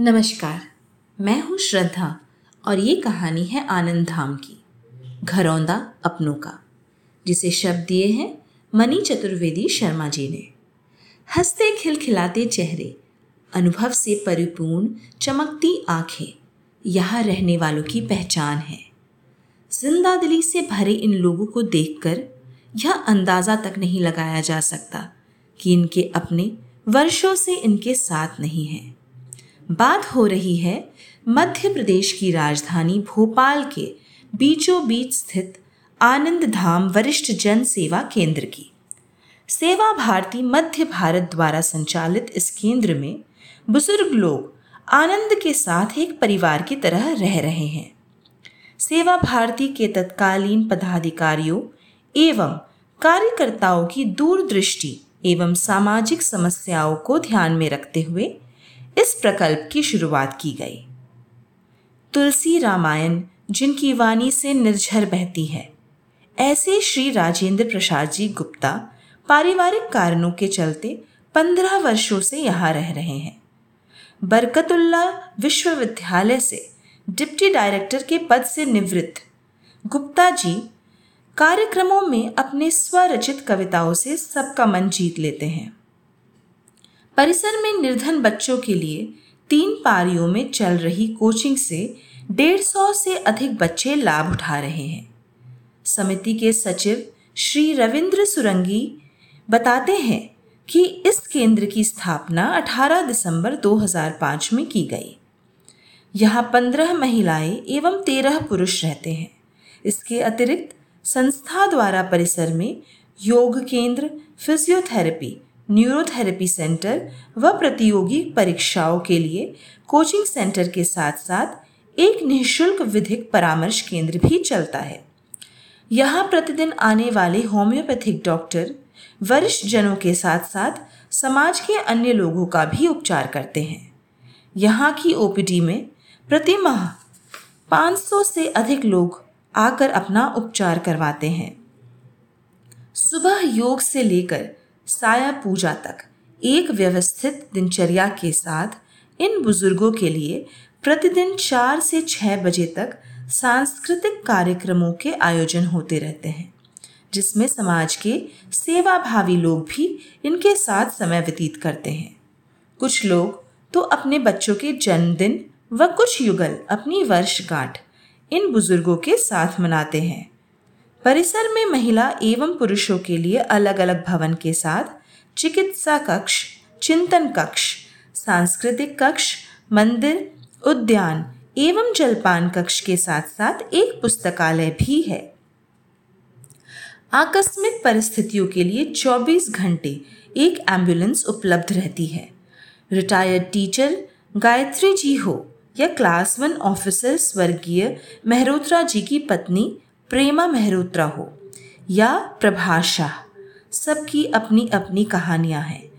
नमस्कार, मैं हूँ श्रद्धा और ये कहानी है आनंद धाम की, घरौंदा अपनों का, जिसे शब्द दिए हैं मनी चतुर्वेदी शर्मा जी ने। हँसते, खिलखिलाते चेहरे, अनुभव से परिपूर्ण, चमकती आँखें, यहाँ रहने वालों की पहचान है। ज़िंदा दिली से भरे इन लोगों को देखकर यह अंदाज़ा तक नहीं लगाया जा सकता कि इनके अपने वर्षों से इनके साथ नहीं हैं। बात हो रही है मध्य प्रदेश की राजधानी भोपाल के बीचों बीच स्थित आनंद धाम वरिष्ठ जन सेवा केंद्र की। सेवा भारती मध्य भारत द्वारा संचालित इस केंद्र में बुज़ुर्ग लोग आनंद के साथ एक परिवार की तरह रह रहे हैं। सेवा भारती के तत्कालीन पदाधिकारियों एवं कार्यकर्ताओं की दूरदृष्टि एवं सामाजिक समस्याओं को ध्यान में रखते हुए इस प्रकल्प की शुरुआत की गई। तुलसी रामायण, जिनकी वाणी से निर्झर बहती है, ऐसे श्री राजेंद्र प्रसाद जी गुप्ता पारिवारिक कारणों के चलते पंद्रह वर्षों से यहाँ रह रहे हैं। बरकतुल्ला विश्वविद्यालय से डिप्टी डायरेक्टर के पद से निवृत्त गुप्ता जी कार्यक्रमों में अपने स्वरचित कविताओं से सबका मन जीत लेते हैं। परिसर में निर्धन बच्चों के लिए तीन पारियों में चल रही कोचिंग से डेढ़ सौ से अधिक बच्चे लाभ उठा रहे हैं। समिति के सचिव श्री रविंद्र सुरंगी बताते हैं कि इस केंद्र की स्थापना 18 दिसंबर 2005 में की गई। यहाँ पंद्रह महिलाएँ एवं तेरह पुरुष रहते हैं। इसके अतिरिक्त संस्था द्वारा परिसर में योग केंद्र फिजियोथेरेपी न्यूरोथेरेपी सेंटर व प्रतियोगी परीक्षाओं के लिए कोचिंग सेंटर के साथ साथ एक निःशुल्क विधिक परामर्श केंद्र भी चलता है। यहाँ प्रतिदिन आने वाले होम्योपैथिक डॉक्टर, वरिष्ठ जनों के साथ साथ समाज के अन्य लोगों का भी उपचार करते हैं। यहाँ की ओपीडी में प्रति माह 500 से अधिक लोग आकर अपना उपचार करवाते हैं। सुबह योग से लेकर साया पूजा तक, एक व्यवस्थित दिनचर्या के साथ, इन बुज़ुर्गों के लिए प्रतिदिन चार से छः बजे तक सांस्कृतिक कार्यक्रमों के आयोजन होते रहते हैं, जिसमें समाज के सेवाभावी लोग भी इनके साथ समय व्यतीत करते हैं। कुछ लोग तो अपने बच्चों के जन्मदिन व कुछ युगल अपनी वर्षगांठ इन बुज़ुर्गों के साथ मनाते हैं। परिसर में महिला एवं पुरुषों के लिए अलग अलग भवन के साथ चिकित्सा कक्ष, चिंतन कक्ष, सांस्कृतिक कक्ष, मंदिर, उद्यान एवं जलपान कक्ष के साथ साथ एक पुस्तकालय भी है। आकस्मिक परिस्थितियों के लिए 24 घंटे एक एंबुलेंस उपलब्ध रहती है। रिटायर्ड टीचर, गायत्री जी हो या क्लास वन ऑफिसर स्वर्गीय मेहरोत्रा जी की पत्नी प्रेमा मेहरोत्रा हो या प्रभाषा। सबकी अपनी अपनी कहानियाँ हैं।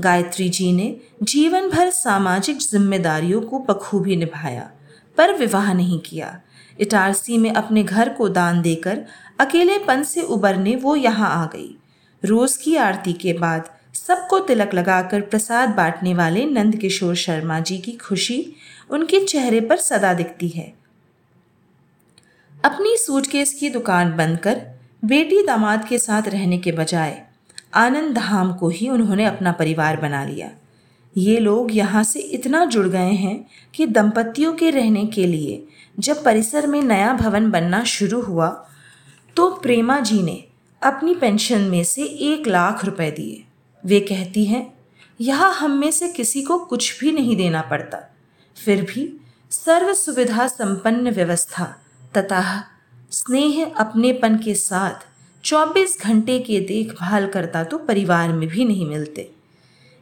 गायत्री जी ने जीवन भर सामाजिक जिम्मेदारियों को बखूबी निभाया, पर विवाह नहीं किया। इटारसी में अपने घर को दान देकर अकेलेपन से उबरने वो यहाँ आ गई। रोज की आरती के बाद सबको तिलक लगाकर प्रसाद बांटने वाले नंद किशोर शर्मा जी की खुशी उनके चेहरे पर सदा दिखती है। अपनी सूटकेस की दुकान बंद कर बेटी दामाद के साथ रहने के बजाय आनंद धाम को ही उन्होंने अपना परिवार बना लिया। ये लोग यहाँ से इतना जुड़ गए हैं कि दंपतियों के रहने के लिए जब परिसर में नया भवन बनना शुरू हुआ तो प्रेमा जी ने अपनी पेंशन में से एक लाख रुपए दिए। वे कहती हैं, यहाँ हम में से किसी को कुछ भी नहीं देना पड़ता। फिर भी सर्व सुविधा संपन्न व्यवस्था तथा स्नेह अपनेपन के साथ 24 घंटे के देखभाल करता तो परिवार में भी नहीं मिलते।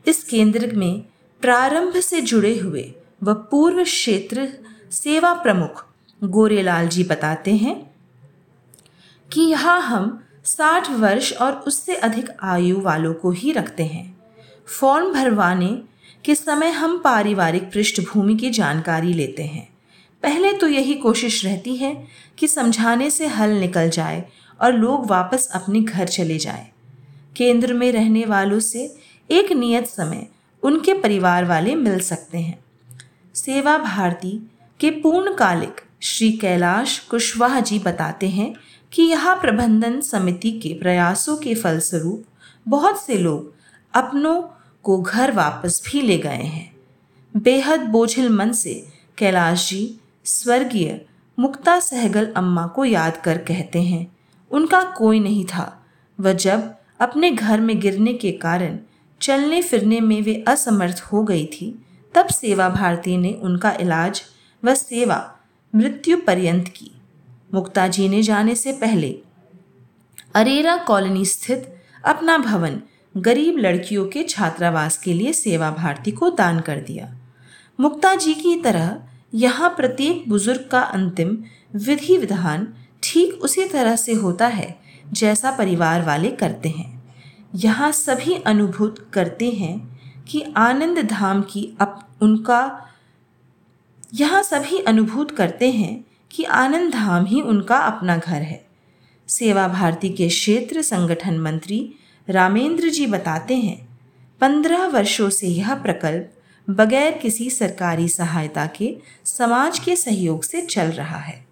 इस केंद्र में प्रारंभ से जुड़े हुए व पूर्व क्षेत्र सेवा प्रमुख गोरेलाल जी बताते हैं कि यहाँ हम 60 वर्ष और उससे अधिक आयु वालों को ही रखते हैं। फॉर्म भरवाने के समय हम पारिवारिक पृष्ठभूमि की जानकारी लेते हैं। पहले तो यही कोशिश रहती है कि समझाने से हल निकल जाए और लोग वापस अपने घर चले जाएँ। केंद्र में रहने वालों से एक नियत समय उनके परिवार वाले मिल सकते हैं सेवा भारती के पूर्णकालिक श्री कैलाश कुशवाहा जी बताते हैं कि यह प्रबंधन समिति के प्रयासों के फलस्वरूप बहुत से लोग अपनों को घर वापस भी ले गए हैं बेहद बोझिल मन से कैलाश जी स्वर्गीय मुक्ता सहगल अम्मा को याद कर कहते हैं। उनका कोई नहीं था। वह जब अपने घर में गिरने के कारण चलने फिरने में वे असमर्थ हो गई थी, तब सेवा भारती ने उनका इलाज व सेवा मृत्यु पर्यंत की। मुक्ता जी ने जाने से पहले अरेरा कॉलोनी स्थित अपना भवन गरीब लड़कियों के छात्रावास के लिए सेवा भारती को दान कर दिया। मुक्ता जी की तरह यहाँ प्रत्येक बुज़ुर्ग का अंतिम विधि विधान ठीक उसी तरह से होता है, जैसा परिवार वाले करते हैं। यहाँ सभी अनुभूत करते हैं कि आनंद धाम की अप, उनका, यहाँ सभी अनुभूत करते हैं कि आनंद धाम ही उनका अपना घर है। सेवा भारती के क्षेत्र संगठन मंत्री रामेंद्र जी बताते हैं, पंद्रह वर्षों से यह प्रकल्प बगैर किसी सरकारी सहायता के समाज के सहयोग से चल रहा है।